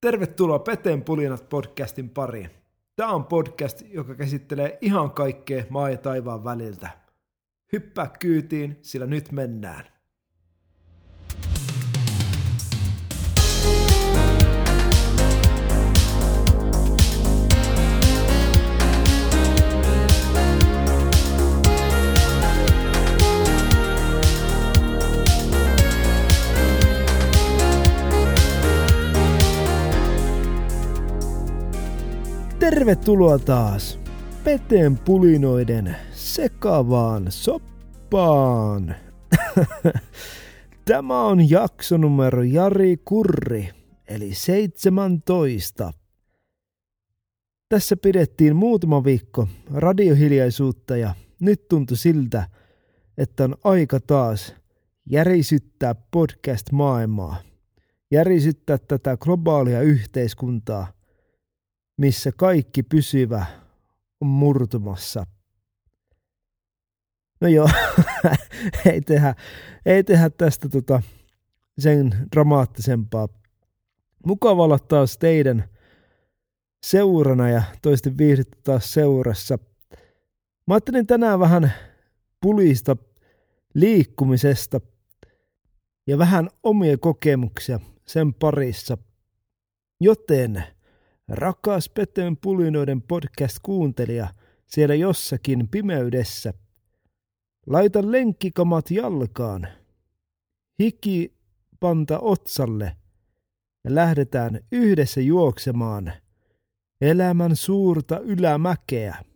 Tervetuloa Peteen pulinat podcastin pariin. Tämä on podcast, joka käsittelee ihan kaikkea maa ja taivaan väliltä. Hyppää kyytiin, sillä nyt mennään. Tervetuloa taas Peteen pulinoiden sekavaan soppaan. Tämä on jakso numero Jari Kurri, eli 17. Tässä pidettiin muutama viikko radiohiljaisuutta ja nyt tuntui siltä, että on aika taas järisyttää podcast-maailmaa, järisyttää tätä globaalia yhteiskuntaa – missä kaikki pysyvä on murtumassa. No joo, ei, tehdä, ei tehdä tästä tota sen dramaattisempaa. Mukava olla taas teidän seurana ja toisten viihdyttä taas seurassa. Mä ajattelin tänään vähän pulista liikkumisesta ja vähän omia kokemuksia sen parissa. Joten Rakas Peteen pulinoiden podcast-kuuntelija siellä jossakin pimeydessä. Laita lenkkikamat jalkaan. Hiki panta otsalle ja lähdetään yhdessä juoksemaan elämän suurta ylämäkeä.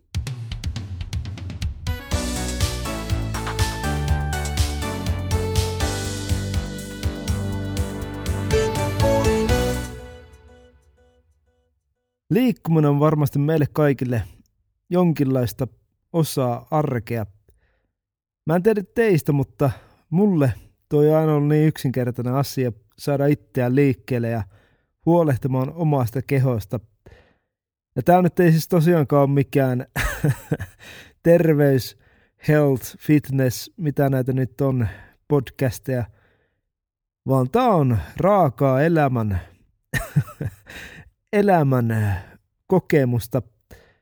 Liikkuminen on varmasti meille kaikille jonkinlaista osaa arkea. Mä en tiedä teistä, mutta mulle toi aina on niin yksinkertainen asia saada itseään liikkeelle ja huolehtimaan omasta kehosta. Ja tää nyt ei siis tosiaankaan ole mikään terveys, health, fitness, mitä näitä nyt on, podcasteja, vaan tää on raakaa elämän elämän äh, kokemusta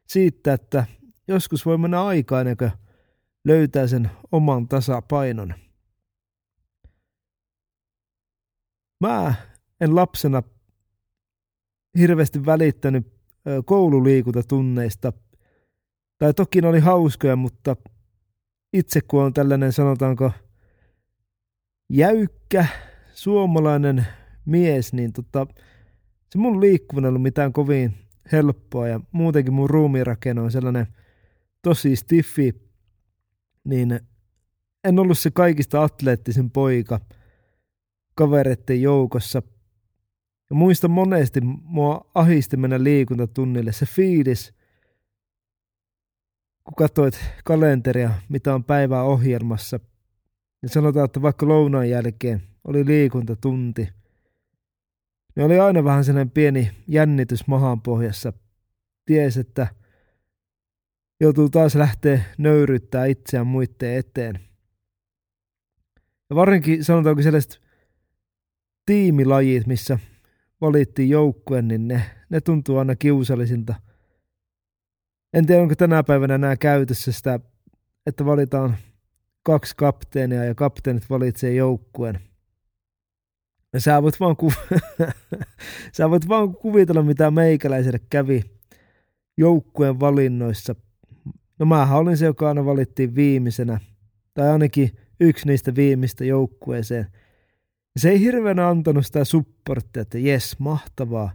siitä, että joskus voi mennä aikaa ennen kuin löytää sen oman tasapainon. Mä en lapsena hirveästi välittänyt koululiikuntatunneista. Tai toki ne oli hauskoja, mutta itse kun on tällainen sanotaanko jäykkä suomalainen mies, niin tota, se mun liikkuminen ollut mitään kovin helppoa ja muutenkin mun ruumiinrakenne on sellainen tosi stiffi, niin en ollut se kaikista atleettisin poika kavereiden joukossa. Ja muistan monesti mua ahisti mennä liikuntatunnille se fiilis, kun katsoit kalenteria, mitä on päivää ohjelmassa. Ja sanotaan, että vaikka lounaan jälkeen oli liikuntatunti – ne oli aina vähän sellainen pieni jännitys mahan pohjassa. Ties, että joutuu taas lähteä nöyryttää itseään muiden eteen. Ja varsinkin sanotaanko sellaiset tiimilajit, missä valittiin joukkueen, niin ne, ne tuntuu aina kiusallisilta. En tiedä, onko tänä päivänä enää käytössä sitä, että valitaan kaksi kapteenia ja kapteenit valitsee joukkueen – Sä voit vaan, ku... Sä voit vaan kuvitella, mitä meikäläiselle kävi joukkueen valinnoissa. No mähän olin se, joka aina valittiin viimeisenä, tai ainakin yksi niistä viimeistä joukkueeseen. Se ei hirveän antanut sitä supporttia, että jes, mahtavaa.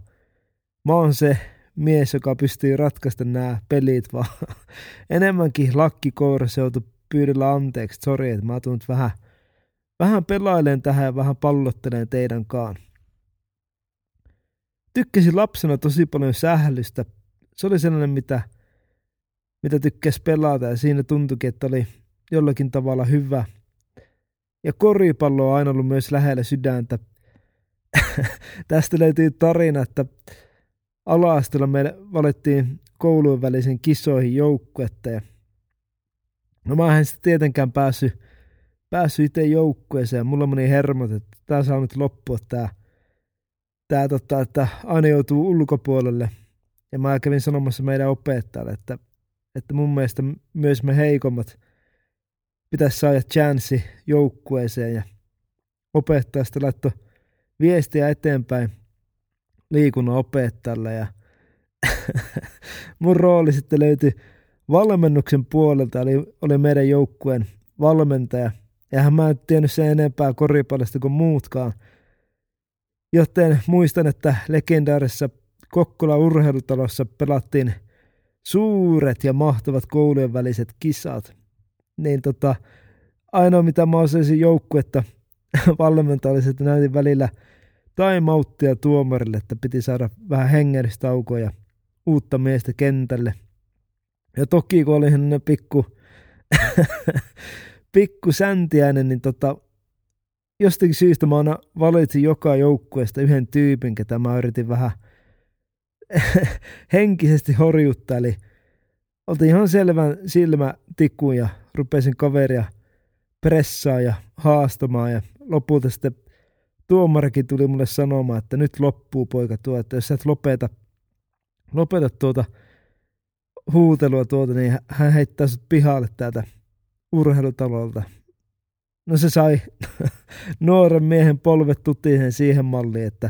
Mä oon se mies, joka pystyy ratkaista nämä pelit, vaan enemmänkin lakki kourassa joutui pyydellä anteeksi. Sori, että mä oon vähän – Vähän pelailen tähän ja vähän pallottelen teidän kaan. Tykkäsin lapsena tosi paljon sählystä. Se oli sellainen, mitä, mitä tykkäsi pelata ja siinä tuntuikin, että oli jollakin tavalla hyvä. Ja koripallo on aina ollut myös lähellä sydäntä. Tästä löytyy tarina, että ala me valittiin koulujen välisen kisoihin joukkuetta. Ja no mä en sitten tietenkään päässyt päässyt itse joukkueeseen. Mulla meni hermot, että tää saa nyt loppua tää, tää, tota, että aina joutuu ulkopuolelle. Ja mä kävin sanomassa meidän opettajalle, että, että mun mielestä myös me heikommat pitäisi saada chanssi joukkueeseen. Ja opettaja sitten laittoi viestiä eteenpäin liikunnan opettajalle ja mun rooli sitten löytyi valmennuksen puolelta, eli oli meidän joukkueen valmentaja. Ja mä en tiennyt sen enempää koripallosta kuin muutkaan. Joten muistan, että legendaarisessa Kokkola urheilutalossa pelattiin suuret ja mahtavat koulujen väliset kisat. Niin tota, ainoa mitä mä osaisin joukkuetta että näytin välillä timeouttia tuomarille, että piti saada vähän hengellistaukoa ja uutta miestä kentälle. Ja toki kun oli ne pikku, pikku säntiäinen, niin tota, jostakin syystä mä aina valitsin joka joukkueesta yhden tyypin, ketä mä yritin vähän henkisesti horjuttaa. Eli oltiin ihan selvän silmä tikkuun ja rupesin kaveria pressaa ja haastamaan ja lopulta sitten tuomarikin tuli mulle sanomaan, että nyt loppuu poika tuo, että jos sä et lopeta, lopeta tuota huutelua tuota, niin hän heittää sut pihalle täältä urheilutalolta. No se sai nuoren miehen polvet tutiin siihen malliin, että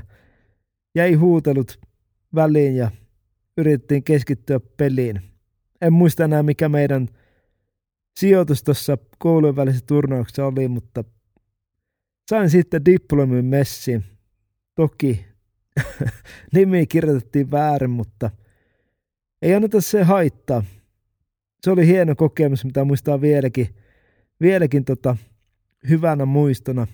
jäi huutelut väliin ja yritettiin keskittyä peliin. En muista enää mikä meidän sijoitus tuossa koulujen välisessä turnauksessa oli, mutta sain sitten diplomin messiin. Toki nimi kirjoitettiin väärin, mutta ei anneta se haittaa. Se oli hieno kokemus, mitä muistaa vieläkin, vieläkin tota, hyvänä muistona.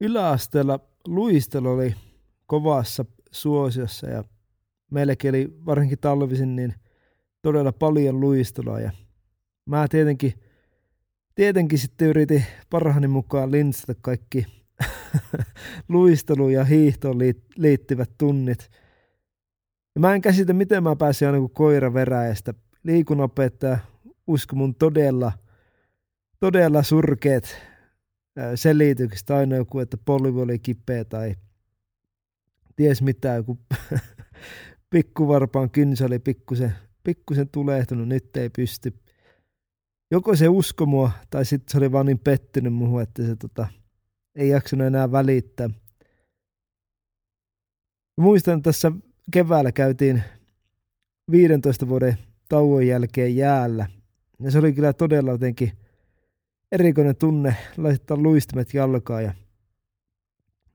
Yläasteella luistelu oli kovassa suosiossa ja meilläkin oli varsinkin talvisin niin todella paljon luistelua ja mä tietenkin, tietenkin sitten yritin parhaani mukaan linssata kaikki luistelu- ja hiihtoon liittyvät tunnit. Ja mä en käsitä, miten mä pääsin aina kuin koira veräjästä. Liikunopettaja usko mun todella, todella surkeet selitykset. Aina joku, että polvi oli kipeä tai ties mitä, joku pikkuvarpaan kynsä oli pikkusen, pikkusen tulehtunut, nyt ei pysty. Joko se usko mua, tai sitten se oli vaan niin pettynyt muuhun, että se tota, ei jaksanut enää välittää. Muistan tässä keväällä käytiin 15 vuoden tauon jälkeen jäällä. Ja se oli kyllä todella jotenkin erikoinen tunne laittaa luistimet jalkaan ja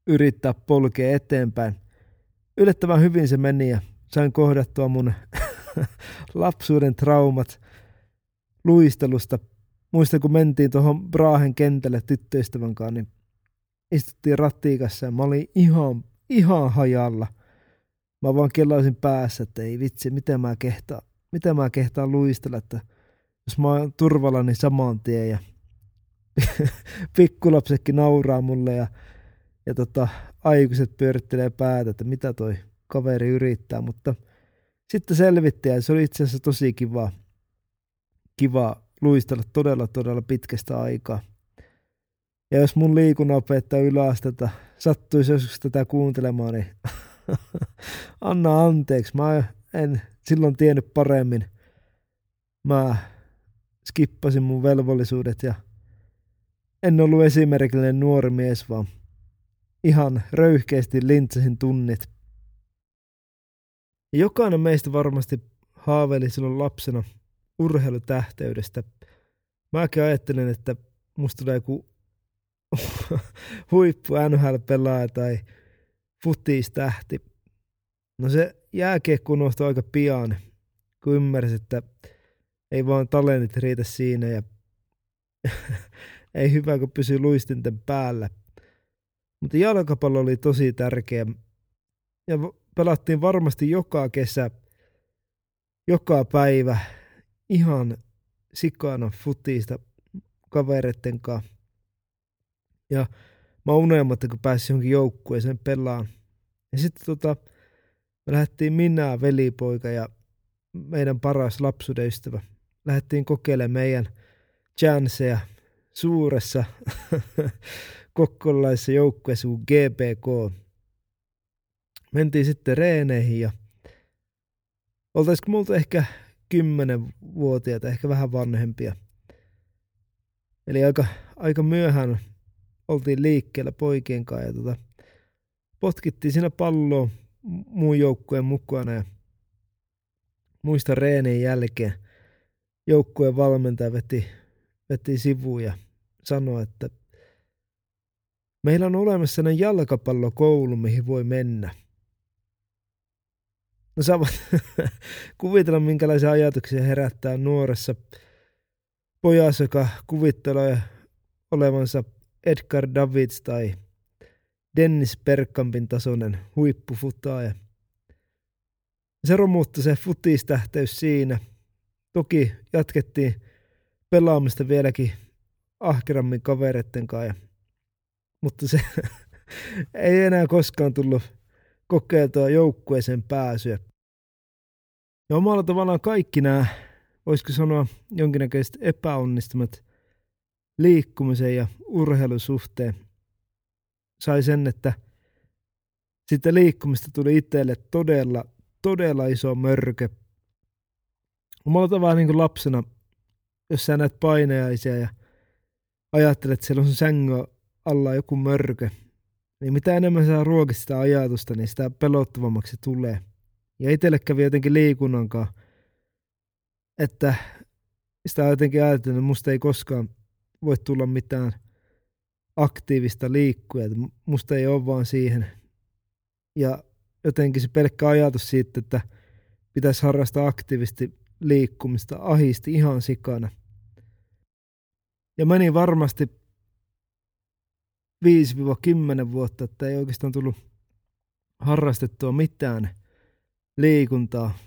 yrittää polkea eteenpäin yllättävän hyvin se meni ja sain kohdattua mun lapsuuden traumat luistelusta. Muistan, kun mentiin tuohon Brahen kentälle tyttöystävän kanssa, niin istuttiin rattiikassa ja mä olin ihan, ihan hajalla. Mä vaan kellaisin päässä, että ei vitsi, miten mä kehtaan, miten mä kehtaan luistella, että jos mä oon turvalla, niin saman tien ja pikkulapsetkin nauraa mulle ja, ja tota, aikuiset pyörittelee päätä, että mitä toi kaveri yrittää, mutta sitten selvittiin ja se oli itse asiassa tosi kiva, kiva luistella todella todella pitkästä aikaa. Ja jos mun liikunnanopettaja yläastelta sattuisi joskus tätä kuuntelemaan, niin anna anteeksi. Mä en silloin tiennyt paremmin. Mä skippasin mun velvollisuudet ja en ollut esimerkillinen nuori mies, vaan ihan röyhkeästi lintsasin tunnit. Jokainen meistä varmasti haaveili silloin lapsena urheilutähteydestä. Mäkin ajattelin, että musta tulee joku huippu NHL-pelaaja tai futistähti. No se jääkiekko unohtui aika pian, kun ymmärsi, että ei vaan talentit riitä siinä ja ei hyvä, kun pysyy luistinten päällä. Mutta jalkapallo oli tosi tärkeä. Ja pelattiin varmasti joka kesä, joka päivä ihan sikana futista kavereiden kanssa. Ja mä unelmatta, kun pääsin johonkin joukkueeseen pelaan. Ja sitten tota, me lähdettiin minä, velipoika ja meidän paras lapsuuden ystävä. Lähdettiin kokeilemaan meidän chanceja suuressa kokkolaisessa joukkueessa GPK. mentiin sitten reeneihin ja oltaisiko multa ehkä kymmenenvuotiaita, ehkä vähän vanhempia. Eli aika, aika myöhään oltiin liikkeellä poikien kanssa ja tota, potkittiin siinä palloa muun joukkueen mukana ja muista reenin jälkeen joukkueen valmentaja veti, veti sivuun ja sanoi, että meillä on olemassa sellainen jalkapallokoulu, mihin voi mennä. No sä voit kuvitella, minkälaisia ajatuksia herättää nuoressa pojassa, joka kuvittelee olevansa Edgar Davids tai Dennis Bergkampin tasoinen huippufutaaja. Se romutti se futistähteys siinä. Toki jatkettiin pelaamista vieläkin ahkerammin kavereiden kanssa. Mutta se ei enää koskaan tullut kokeiltua joukkueeseen pääsyä. Ja omalla tavallaan kaikki nämä, voisiko sanoa, jonkinnäköiset epäonnistumat liikkumisen ja urheilusuhteen sai sen, että sitten liikkumista tuli itselle todella, todella iso mörkö. Omalla tavalla niin kuin lapsena, jos sä näet paineaisia ja ajattelet, että siellä on sängö alla joku mörkö, niin mitä enemmän sä ruokit sitä ajatusta, niin sitä pelottavammaksi tulee. Ja itselle kävi jotenkin liikunnankaan, että sitä jotenkin ajattelin, että musta ei koskaan voi tulla mitään aktiivista liikkuja. Musta ei ole vaan siihen. Ja jotenkin se pelkkä ajatus siitä, että pitäisi harrastaa aktiivisesti liikkumista, ahisti ihan sikana. Ja meni varmasti 5-10 vuotta, että ei oikeastaan tullut harrastettua mitään liikuntaa.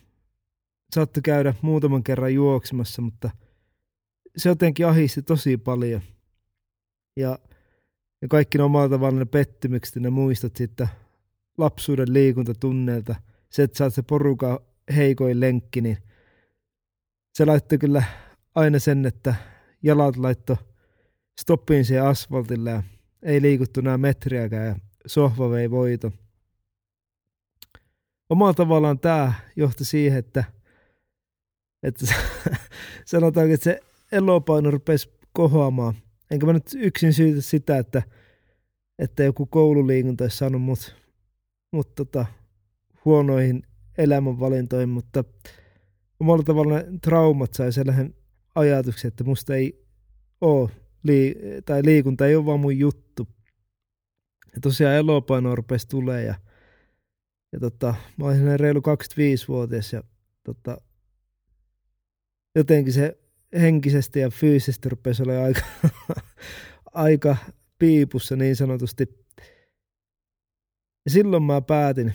Saattoi käydä muutaman kerran juoksemassa, mutta se jotenkin ahisti tosi paljon. Ja, ja kaikki ne omalla tavallaan ne pettymykset ne muistot siitä lapsuuden liikuntatunneilta, se, että oot se poruka heikoin lenkki, niin se laittoi kyllä aina sen, että jalat laitto stoppiin siihen asfaltille ja ei liikuttu nämä metriäkään ja sohva vei voito. Omalla tavallaan tämä johti siihen, että, että sanotaanko, että se elopaino rupesi kohoamaan. Enkä mä nyt yksin syytä sitä, että, että joku koululiikunta olisi saanut mut, mut tota, huonoihin elämänvalintoihin, mutta omalla tavalla traumat sai sellaisen ajatuksen, että musta ei ole, lii, tai liikunta ei ole vaan mun juttu. Ja tosiaan elopaino rupesi tulee ja, ja tota, mä olin reilu 25-vuotias ja tota, jotenkin se henkisesti ja fyysisesti rupesi olemaan aika, aika piipussa niin sanotusti. Ja silloin mä päätin,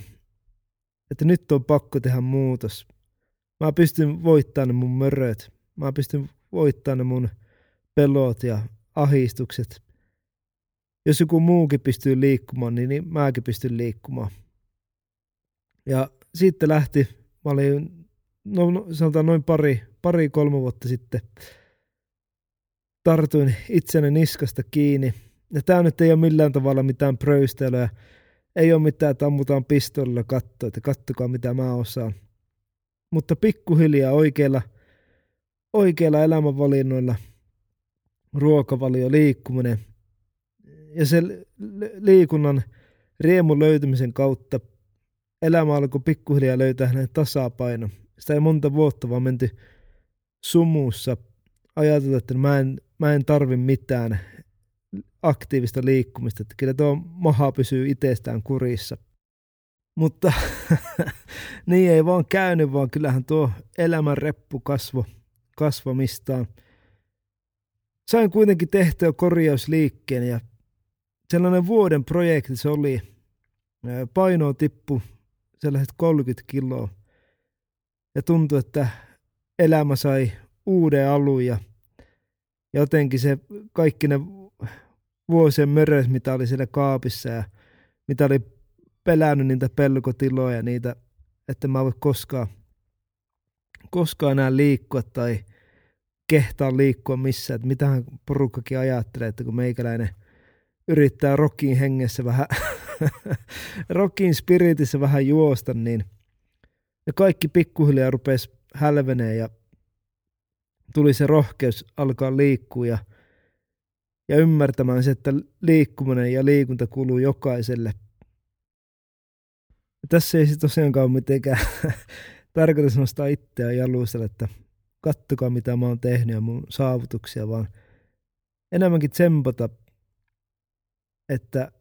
että nyt on pakko tehdä muutos. Mä pystyn voittamaan ne mun möröt. Mä pystyn voittamaan ne mun pelot ja ahistukset. Jos joku muukin pystyy liikkumaan, niin, niin mäkin pystyn liikkumaan. Ja sitten lähti, mä olin no, no sanotaan noin pari, pari kolme vuotta sitten tartuin itseni niskasta kiinni. Ja tämä nyt ei ole millään tavalla mitään pröystelyä. Ei ole mitään, että ammutaan pistollilla kattoa, että kattokaa mitä mä osaan. Mutta pikkuhiljaa oikeilla, oikeilla elämänvalinnoilla, ruokavalio, liikkuminen ja se liikunnan riemun löytymisen kautta elämä alkoi pikkuhiljaa löytää hänen tasapainon sitä ei monta vuotta vaan menty sumussa ajatella, että mä en, mä en tarvi mitään aktiivista liikkumista, että kyllä tuo maha pysyy itsestään kurissa. Mutta niin ei vaan käynyt, vaan kyllähän tuo elämän reppu kasvo kasvamistaan. Sain kuitenkin tehtyä korjausliikkeen ja sellainen vuoden projekti se oli. Paino tippu sellaiset 30 kiloa ja tuntui, että elämä sai uuden alun ja jotenkin se kaikki ne vuosien möröt, mitä oli siellä kaapissa ja mitä oli pelännyt niitä pelkotiloja, niitä, että mä voi koskaan, koskaan enää liikkua tai kehtaa liikkua missään, että mitähän porukkakin ajattelee, että kun meikäläinen yrittää rokin hengessä vähän Rockin spiritissä vähän juosta, niin ja kaikki pikkuhiljaa rupesi hälvenee ja tuli se rohkeus alkaa liikkua ja, ja ymmärtämään se, että liikkuminen ja liikunta kuuluu jokaiselle. Ja tässä ei se tosiaankaan mitenkään tarkoitus nostaa itseä jalustella, että kattokaa mitä mä oon tehnyt ja mun saavutuksia, vaan enemmänkin tsempata, että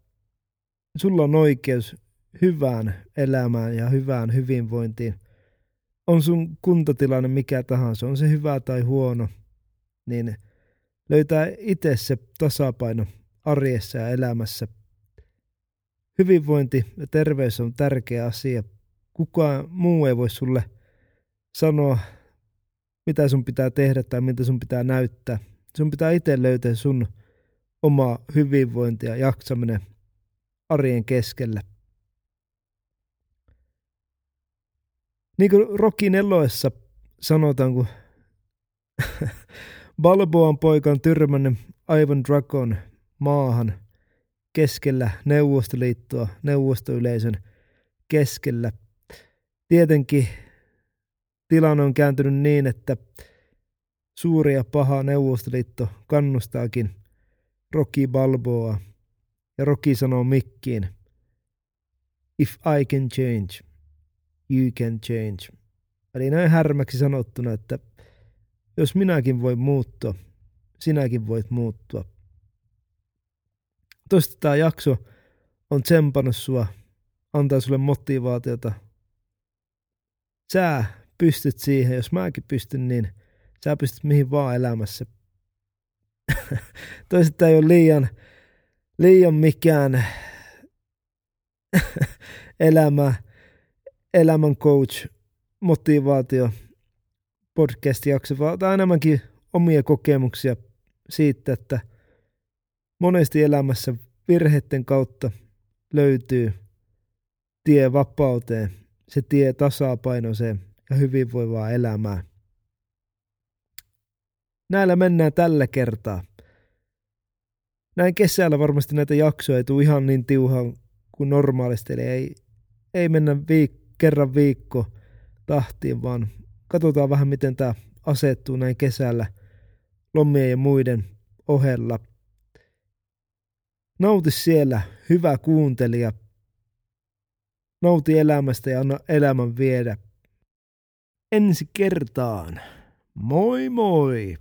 sulla on oikeus hyvään elämään ja hyvään hyvinvointiin. On sun kuntotilanne mikä tahansa, on se hyvä tai huono, niin löytää itse se tasapaino arjessa ja elämässä. Hyvinvointi ja terveys on tärkeä asia. Kukaan muu ei voi sulle sanoa, mitä sun pitää tehdä tai mitä sun pitää näyttää. Sun pitää itse löytää sun oma hyvinvointi ja jaksaminen arjen keskellä. Niin kuin Rocky Nelloessa sanotaan, kun Balboan poika on tyrmännyt Ivan Dragon maahan keskellä Neuvostoliittoa, neuvostoyleisön keskellä. Tietenkin tilanne on kääntynyt niin, että suuri ja paha Neuvostoliitto kannustaakin Rocky Balboa. Ja Rocky sanoo mikkiin, If I can change, you can change. Eli näin härmäksi sanottuna, että jos minäkin voin muuttua, sinäkin voit muuttua. Toista tämä jakso on tsempannut sua, antaa sulle motivaatiota. Sä pystyt siihen, jos mäkin pystyn, niin sä pystyt mihin vaan elämässä. Toista ei ole liian, liian mikään elämä, elämän coach, motivaatio, podcast-jakso, vaan enemmänkin omia kokemuksia siitä, että monesti elämässä virheiden kautta löytyy tie vapauteen, se tie tasapainoiseen ja hyvinvoivaa elämää. Näillä mennään tällä kertaa. Näin kesällä varmasti näitä jaksoja ei tule ihan niin tiuhaan kuin normaalisti, eli ei, ei mennä viik- kerran viikko tahtiin, vaan katsotaan vähän miten tämä asettuu näin kesällä lomien ja muiden ohella. Nauti siellä, hyvä kuuntelija. Nauti elämästä ja anna elämän viedä. Ensi kertaan. Moi moi!